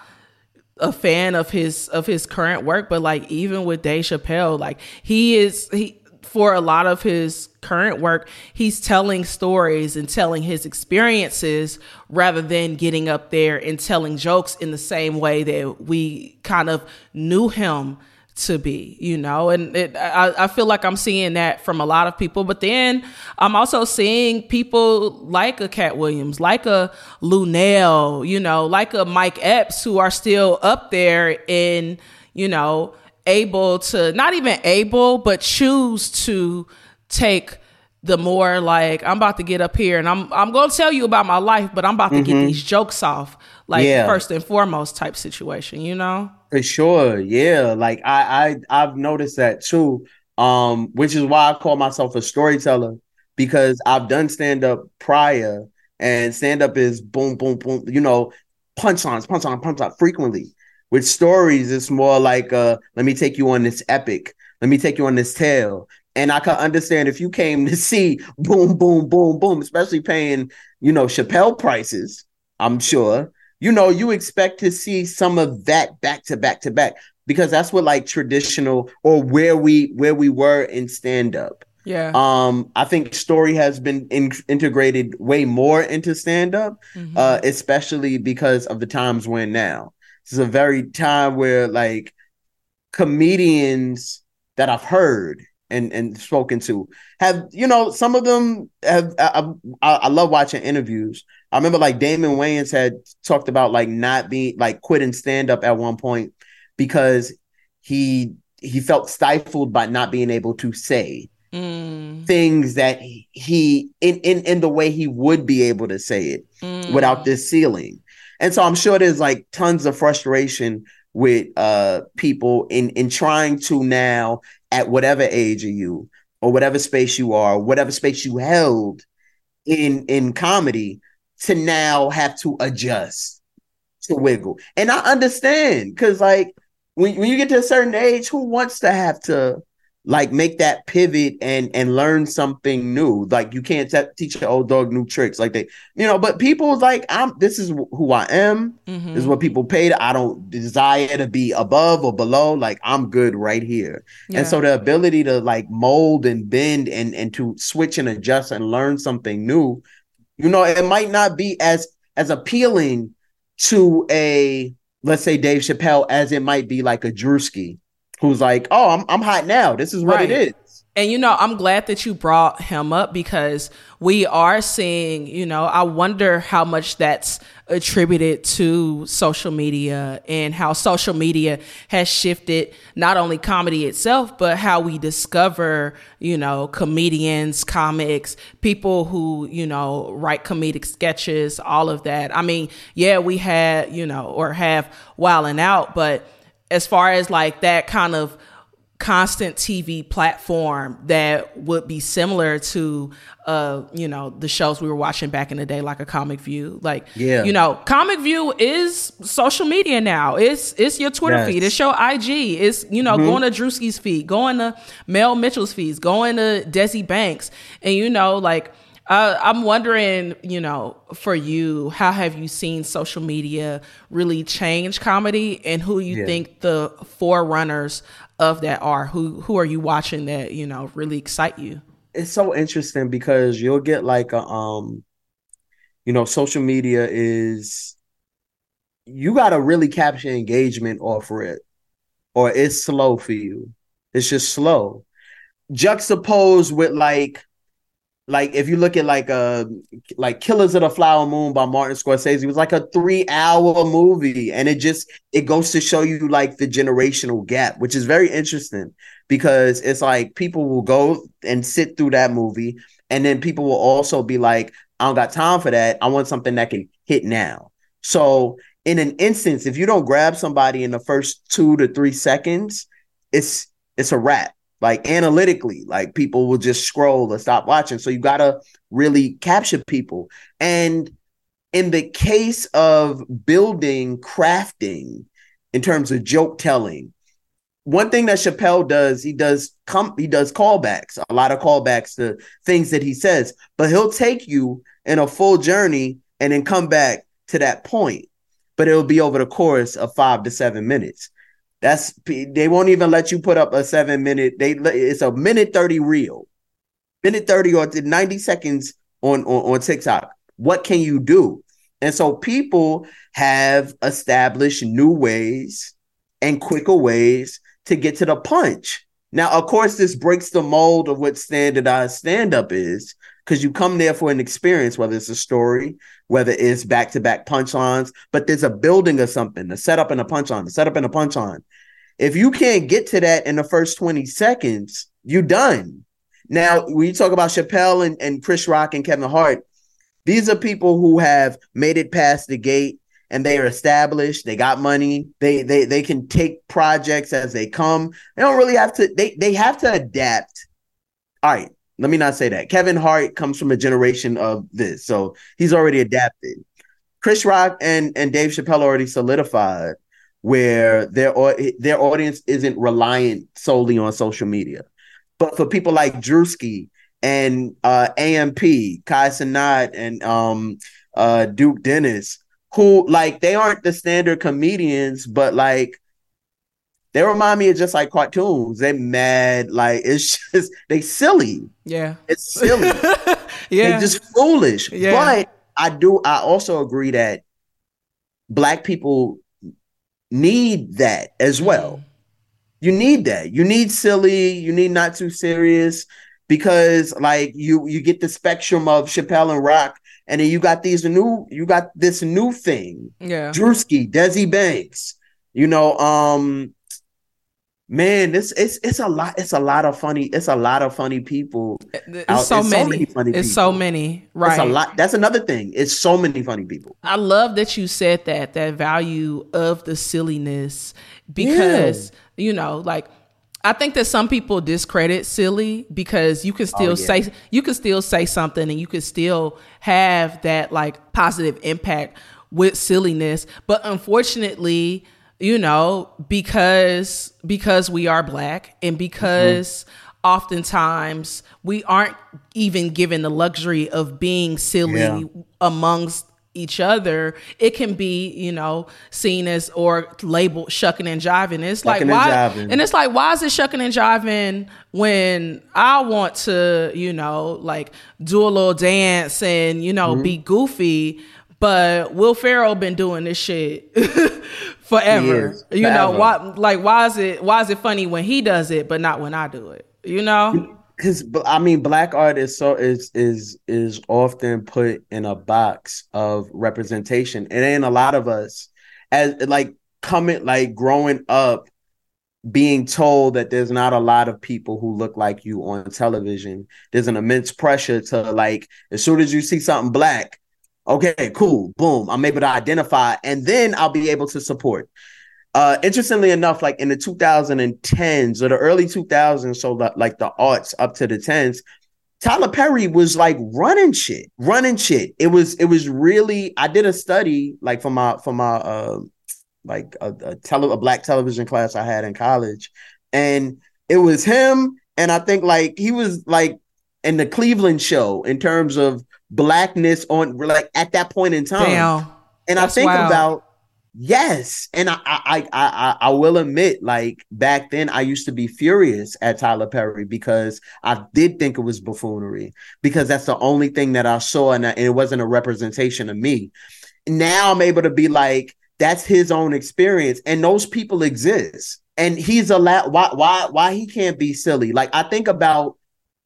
a fan of his of his current work, but like even with Dave Chappelle, like he is he for a lot of his current work, he's telling stories and telling his experiences rather than getting up there and telling jokes in the same way that we kind of knew him to be, you know, and it, I, I feel like I'm seeing that from a lot of people. But then I'm also seeing people like a Katt Williams, like a Luenell, you know, like a Mike Epps, who are still up there in, you know, able to not even able, but choose to take the more like I'm about to get up here and I'm I'm gonna tell you about my life, but I'm about to mm-hmm. get these jokes off, like yeah. first and foremost type situation, you know? For sure, yeah. Like I I I've noticed that too. Um, which is why I call myself a storyteller because I've done stand up prior, and stand up is boom, boom, boom. You know, punchlines, punchline, punchline frequently. With stories, it's more like uh, let me take you on this epic. Let me take you on this tale. And I can understand if you came to see boom, boom, boom, boom, especially paying, you know, Chappelle prices, I'm sure, you know, you expect to see some of that back to back to back because that's what like traditional or where we where we were in stand up. Yeah. Um, I think story has been in- integrated way more into stand up, mm-hmm. uh, especially because of the times we're in now. This is a very time where like comedians that I've heard and and spoken to have you know some of them have I, I, I, love watching interviews i remember like damon wayans had talked about like not being like quitting stand up at one point because he he felt stifled by not being able to say mm. things that he in, in in the way he would be able to say it mm. without this ceiling and so i'm sure there's like tons of frustration with uh people in in trying to now at whatever age are you or whatever space you are, whatever space you held in in comedy to now have to adjust to wiggle. And I understand because like when when you get to a certain age, who wants to have to like make that pivot and and learn something new? Like you can't te- teach an old dog new tricks. Like they, you know. But people like I'm. This is who I am. Mhm. This is what people paid. I don't desire to be above or below. Like I'm good right here. Yeah. And so the ability to like mold and bend and and to switch and adjust and learn something new, you know, it might not be as as appealing to a let's say Dave Chappelle as it might be like a Druski, who's like, oh, I'm I'm hot now. This is what Right. it is. And you know, I'm glad that you brought him up because we are seeing, you know, I wonder how much that's attributed to social media and how social media has shifted not only comedy itself, but how we discover, you know, comedians, comics, people who, you know, write comedic sketches, all of that. I mean, yeah, we had, you know, or have Wild and Out, but as far as like that kind of constant TV platform that would be similar to uh you know the shows we were watching back in the day like a comic view like Yeah. you know comic view is social media now it's it's your twitter Yes. feed it's your ig it's you know Mhm. going to druski's feed going to mel mitchell's feeds going to desi banks and you know like uh, I'm wondering, you know, for you, how have you seen social media really change comedy, and who you Yeah. think the forerunners of that are? Who who are you watching that you know really excite you? It's so interesting because you'll get like a um, you know, social media is you got to really capture engagement off of it, or it's slow for you. It's just slow. Juxtaposed with like like if you look at like uh like Killers of the Flower Moon by Martin Scorsese, it was like a three hour movie, and it just it goes to show you like the generational gap, which is very interesting because it's like people will go and sit through that movie, and then people will also be like, I don't got time for that. I want something that can hit now. So in an instance, if you don't grab somebody in the first two to three seconds, it's it's a wrap like analytically like people will just scroll or stop watching. So you got to really capture people. And in the case of building crafting in terms of joke telling one thing that Chappelle does he does come he does callbacks a lot of callbacks to things that he says but he'll take you in a full journey and then come back to that point. But it'll be over the course of 5 to 7 minutes that's they won't even let you put up a seven minute. They it's a minute thirty reel, minute thirty or 90 seconds on, on on TikTok. What can you do? And so people have established new ways and quicker ways to get to the punch. Now, of course, this breaks the mold of what standardized stand up is because you come there for an experience, whether it's a story, whether it's back to back punchlines, but there's a building of something, a setup and a punchline, a setup and a punchline. If you can't get to that in the first 20 seconds, you're done. Now, when you talk about Chappelle and, and Chris Rock and Kevin Hart, these are people who have made it past the gate and they are established. They got money. They they they can take projects as they come. They don't really have to. They they have to adapt. All right, let me not say that. Kevin Hart comes from a generation of this, so he's already adapted. Chris Rock and and Dave Chappelle already solidified where their their audience isn't reliant solely on social media. But for people like Druski and uh, AMP, Kai Cenat, and um, uh, Duke Dennis, who like they aren't the standard comedians, but like they remind me of just like cartoons. They mad, like it's just they silly. Yeah, It's silly. yeah, They're just foolish. Yeah. But I do I also agree that black people need that as well. You need that. You need silly, you need not too serious because like you you get the spectrum of Chappelle and Rock and then you got these new you got this new thing. yeah. Druski, Desi Banks, you know, um man, this it's it's a lot it's a lot of funny it's a lot of funny people. It's so it's many. funny it's so many. Right. It's a lot. That's another thing. It's so many funny people. I love that you said that that value of the silliness because you know like I think that some people discredit silly because you can still Oh, yeah. say you can still say something and you can still have that like positive impact with silliness but unfortunately you know, because because we are black and because mm-hmm. oftentimes we aren't even given the luxury of being silly yeah. amongst each other, it can be, you know, seen as or labeled shucking and jiving. It's shucking like why and, and, it's like why is it shucking and jiving when I want to, you know, like do a little dance and, you know, mm-hmm. be goofy, but Will Ferrell been doing this shit forever. You know, why like why is it why is it funny when he does it but not when I do it? You know? because I mean, black art is so is is is often put in a box of representation, and ain't a lot of us as like coming like growing up being told that there's not a lot of people who look like you on television. There's an immense pressure to like as soon as you see something black, okay, cool, boom, I'm able to identify, and then I'll be able to support. Uh, interestingly enough, like in the 2010s or the early 2000s, so the, like the arts up to the 10s, Tyler Perry was like running shit, running shit. It was it was really. I did a study like for my for my uh like a, a tele a black television class I had in college, and it was him. And I think like he was like in the Cleveland show in terms of blackness on like at that point in time. Damn, and I think wild. about Yes, and I, I I I I will admit, like back then, I used to be furious at Tyler Perry because I did think it was buffoonery because that's the only thing that I saw, and, it wasn't a representation of me. Now I'm able to be like, that's his own experience, and those people exist, and he's allowed. Why why why he can't be silly? Like I think about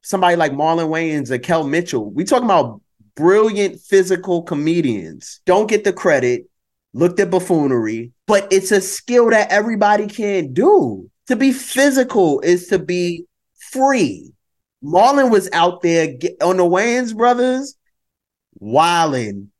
somebody like Marlon Wayans or Kel Mitchell. We talking about brilliant physical comedians. Don't get the credit looked at buffoonery, but it's a skill that everybody can do. To be physical is to be free. Marlon was out there on the Wayans brothers, wilding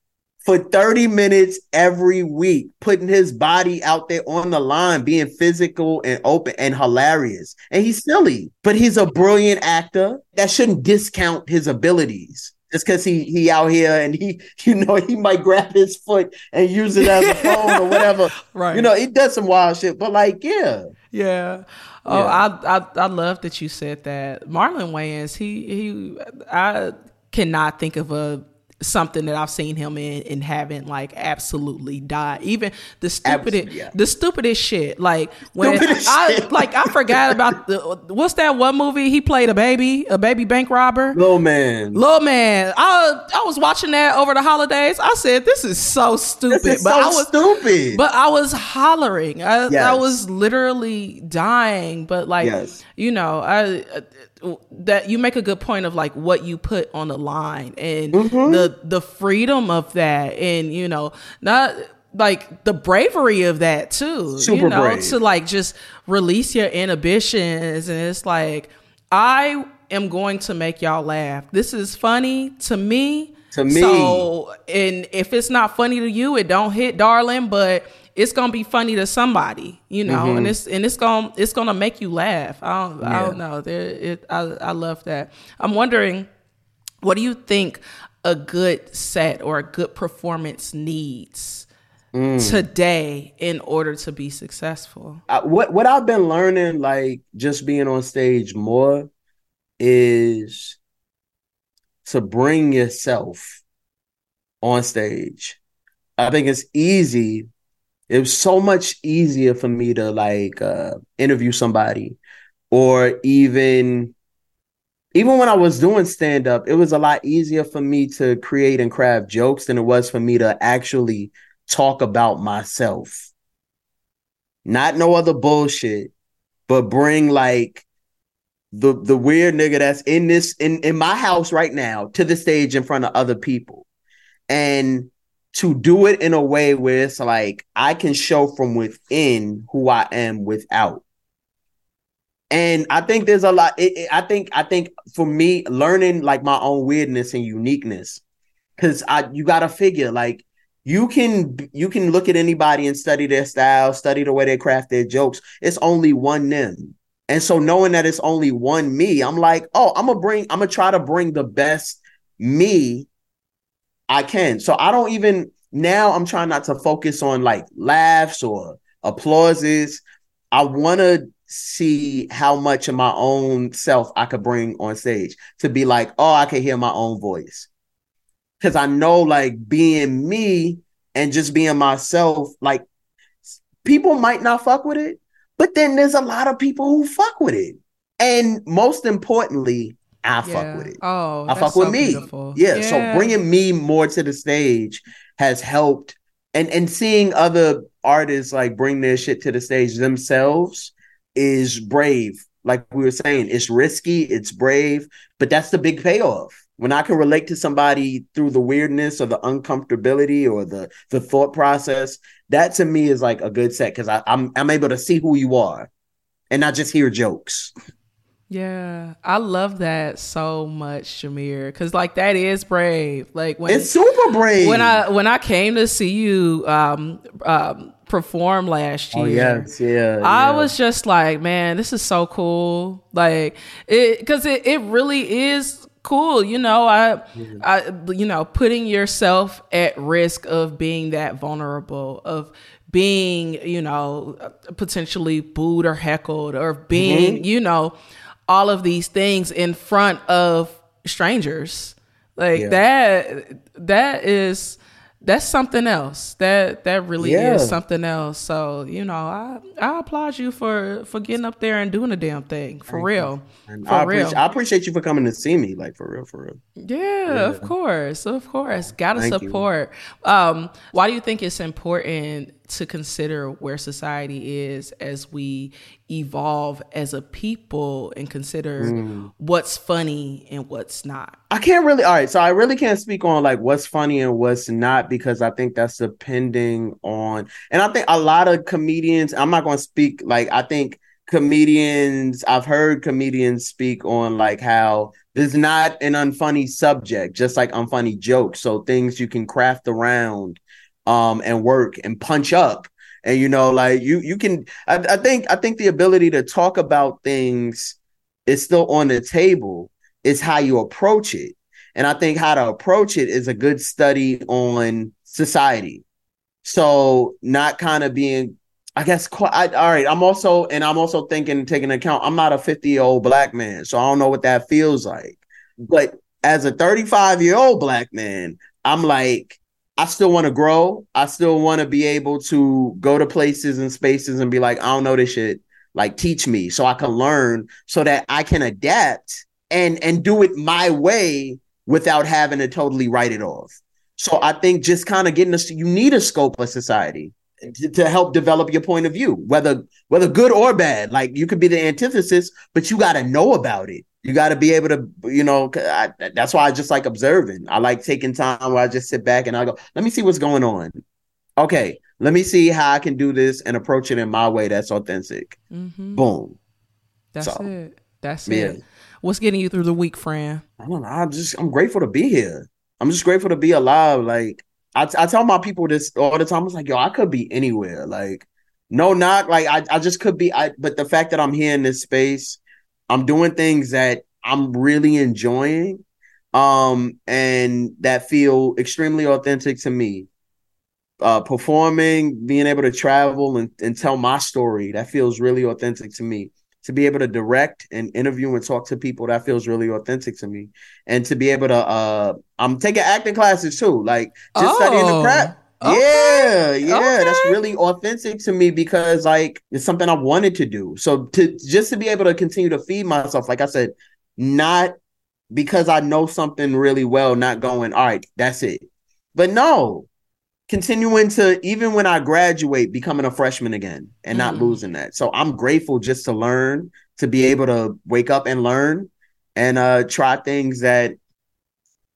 for 30 minutes every week, putting his body out there on the line, being physical and open and hilarious. And he's silly, but he's a brilliant actor. That shouldn't discount his abilities just because he he out here and he you know he might grab his foot and use it as a phone or whatever. Right. You know, he does some wild shit, but like, yeah. Yeah. Oh, yeah. I, I I love that you said that. Marlon Wayans, he he I cannot think of a something that I've seen him in and haven't like absolutely died. Even the stupidest, yeah. the stupidest shit. Like when stupidest I shit. like I forgot about the what's that one movie he played a baby, a baby bank robber. Little man, little man. I I was watching that over the holidays. I said this is so stupid, is but so I was stupid. But I was hollering. I, yes. I was literally dying. But like yes. you know, I that you make a good point of like what you put on the line and mm-hmm. the the freedom of that and you know not like the bravery of that too Super you know brave. to like just release your inhibitions and it's like i am going to make y'all laugh this is funny to me to me so and if it's not funny to you it don't hit darling but it's gonna be funny to somebody, you know, mm-hmm. and it's and it's gonna it's gonna make you laugh. I don't yeah. I don't know. There, it, I I love that. I'm wondering, what do you think a good set or a good performance needs mm. today in order to be successful? I, what what I've been learning, like just being on stage more, is to bring yourself on stage. I think it's easy it was so much easier for me to like uh, interview somebody or even even when I was doing stand up, it was a lot easier for me to create and craft jokes than it was for me to actually talk about myself. Not no other bullshit, but bring like the the weird nigga that's in this in in my house right now to the stage in front of other people. And to do it in a way where it's like I can show from within who I am without. And I think there's a lot. It, it, I think I think for me, learning like my own weirdness and uniqueness, because I you got to figure like you can you can look at anybody and study their style, study the way they craft their jokes. It's only one them. And so knowing that it's only one me, I'm like, oh, I'm gonna bring, I'm gonna try to bring the best me I can. So I don't even now I'm trying not to focus on like laughs or applauses. I want to see how much of my own self I could bring on stage to be like, oh, I can hear my own voice. Cause I know like being me and just being myself, like people might not fuck with it, but then there's a lot of people who fuck with it. And most importantly, I fuck with it. Oh, I fuck so with me. beautiful. Yeah, So bringing me more to the stage has helped, and and seeing other artists like bring their shit to the stage themselves is brave. Like we were saying, it's risky, it's brave, but that's the big payoff. When I can relate to somebody through the weirdness or the uncomfortability or the the thought process, that to me is like a good set because I'm I'm able to see who you are and not just hear jokes. Yeah, I love that so much, Jameer, because like that is brave. Like when It's super brave. when I when I came to see you um, um, perform last year. Oh yes, yeah. I yeah. was just like, man, this is so cool. Like it because it, it really is cool. You know, I I you know, putting yourself at risk of being that vulnerable, of being, you know, potentially booed or heckled or being, you know, all of these things in front of strangers. Like Yeah. that that is that's something else. That that really Yeah. is something else. So, you know, I I applaud you for for getting up there and doing a damn thing. For real. For I real. appreciate, I appreciate you for coming to see me, like for real, for real. Yeah, of course, of course. Gotta Thank you. support. Um, why do you think it's important to consider where society is as we evolve as a people and consider Mm. what's funny and what's not? I can't really. All right, so I really can't speak on like what's funny and what's not because I think that's depending on, and I think a lot of comedians. I'm not going to speak like I think comedians. I've heard comedians speak on like how there's not an unfunny subject, just like unfunny jokes. So things you can craft around, um, and work and punch up. And you know, like you, you can. I, I think. I think the ability to talk about things is still on the table is how you approach it. And I think how to approach it is a good study on society. So not kind of being, I guess, quite, I, all right. I'm also, and I'm also thinking, taking account, I'm not a 50 year old black man. So I don't know what that feels like. But as a 35 year old black man, I'm like, I still want to grow. I still want to be able to go to places and spaces and be like, I don't know this shit. Like teach me so I can learn so that I can adapt and and do it my way without having to totally write it off. So I think just kind of getting us you need a scope of society to, to help develop your point of view, whether whether good or bad. Like you could be the antithesis, but you got to know about it. You got to be able to, you know, I, that's why I just like observing. I like taking time where I just sit back and I go, let me see what's going on. Okay, let me see how I can do this and approach it in my way that's authentic. Mm-hmm. Boom. That's So, it. That's yeah. it. What's getting you through the week, friend? I don't know. I'm just I'm grateful to be here. I'm just grateful to be alive. Like I, I tell my people this all the time. I was like, yo, I could be anywhere. Like, no not Like I, I just could be. I but the fact that I'm here in this space, I'm doing things that I'm really enjoying, um, and that feel extremely authentic to me. Uh, performing, being able to travel and, and tell my story, that feels really authentic to me. To be able to direct and interview and talk to people that feels really authentic to me. And to be able to uh i'm taking acting classes too like just studying the Oh, prep okay, yeah yeah that's really authentic to me because like it's something i wanted to do so to just to be able to continue to feed myself like i said not because i know something really well not going all right that's it but no continuing to even when I graduate, becoming a freshman again and not Mm. losing that. So I'm grateful just to learn, to be able to wake up and learn and uh try things that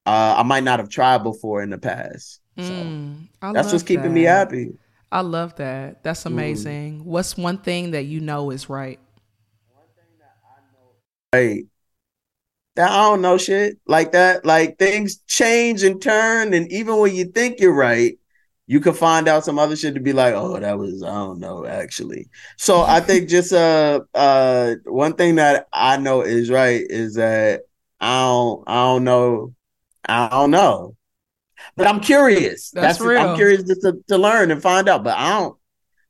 uh I might not have tried before in the past. So Mm, I that's love what's keeping me happy. I love that. That's Mm. amazing. What's one thing that you know is right? Right. That I don't know shit like that. Like things change and turn, and even when you think you're right, you can find out some other shit to be like, oh, that was I don't know actually. So I think just uh uh one thing that I know is right is that I don't I don't know I don't know, but I'm curious. That's real. I'm curious to, to learn and find out, but I don't.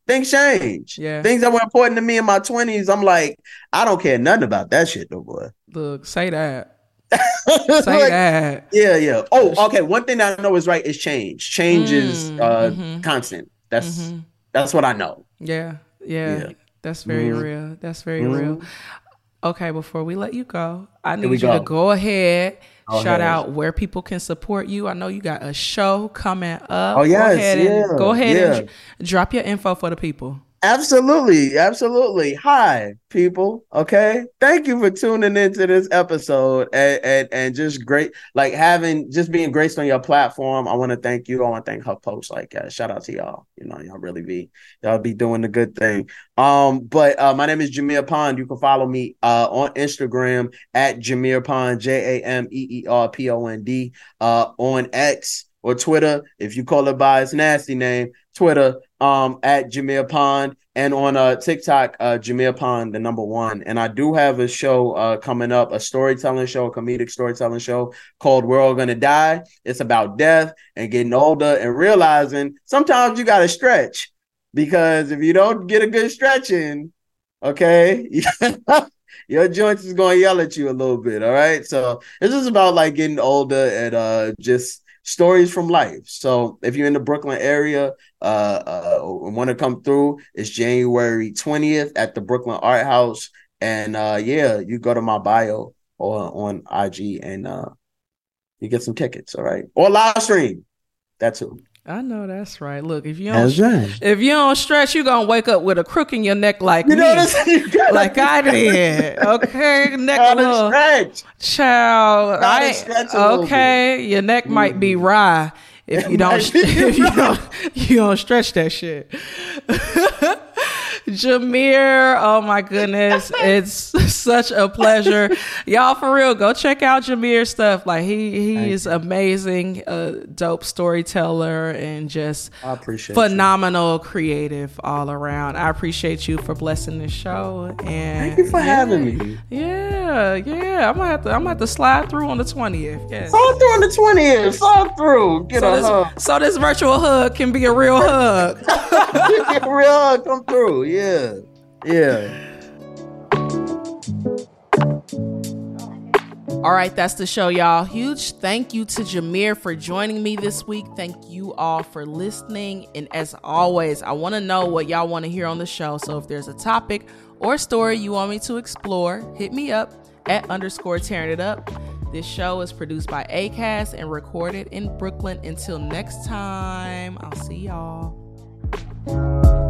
things change. Yeah. Things that were important to me in my twenties, I'm like, I don't care nothing about that shit, no boy. Look, say that. Like, Say that. Yeah, yeah. Oh, okay. One thing I know is right is change. Change is Mm, uh mhm. constant. That's Mhm. that's what I know. Yeah, yeah, Yeah. that's very Mhm. real. That's very Mhm. real. Okay, before we let you go, I need you to go. go ahead, Go shout ahead. out where people can support you. I know you got a show coming up. Oh, yes, go ahead and yeah, go ahead and yeah. dr- drop your info for the people. Absolutely, absolutely. Hi, people. Okay, thank you for tuning into this episode and and, and just great, like having just being graced on your platform. I want to thank you. I want to thank her post. Like, uh, shout out to y'all. You know, y'all really be y'all be doing the good thing. Um, but uh, my name is Jameer Pond. You can follow me uh on Instagram at Jameer Pond, J A M E E R P O N D. Uh, on X or Twitter, if you call it by its nasty name, Twitter um at Jameer Pond and on uh TikTok uh Jameer Pond the number one. And I do have a show uh coming up a storytelling show a comedic storytelling show called We're All Gonna Die. It's about death and getting older and realizing sometimes you gotta stretch because if you don't get a good stretch in okay your joints is gonna yell at you a little bit all right? So this is about like getting older and uh just stories from life. So if you're in the Brooklyn area uh, uh want to come through it's january 20th at the brooklyn art house. And uh yeah you go to my bio or on ig and uh you get some tickets all right? Or live stream. That's too I know that's right. Look, if you don't, right. if you don't stretch, you gonna wake up with a crook in your neck like You me, know what I'm saying? You like I did. Okay, neck little stretch. child. I, stretch okay, your neck might be wry if you don't if you don't you don't stretch that shit. Jameer, oh my goodness, it's such a pleasure, y'all. For real, go check out Jameer's stuff. Like he he is amazing, a dope storyteller, and just I appreciate you. phenomenal creative all around. I appreciate you for blessing this show, and Thank you for having me. Yeah, yeah. I'm gonna have to. I'm gonna have to slide through on the twentieth. Yes. Fall through on the 20th. Fall through. Get So a hug. this, so this virtual hug can be a real hug. A real hug. Come through. Yeah. Yeah. All right, that's the show, y'all. Huge thank you to Jameer for joining me this week. Thank you all for listening. And as always, I want to know what y'all want to hear on the show. So if there's a topic or story you want me to explore, hit me up at underscore Taryn it up. This show is produced by ACAST and recorded in Brooklyn. Until next time, I'll see y'all.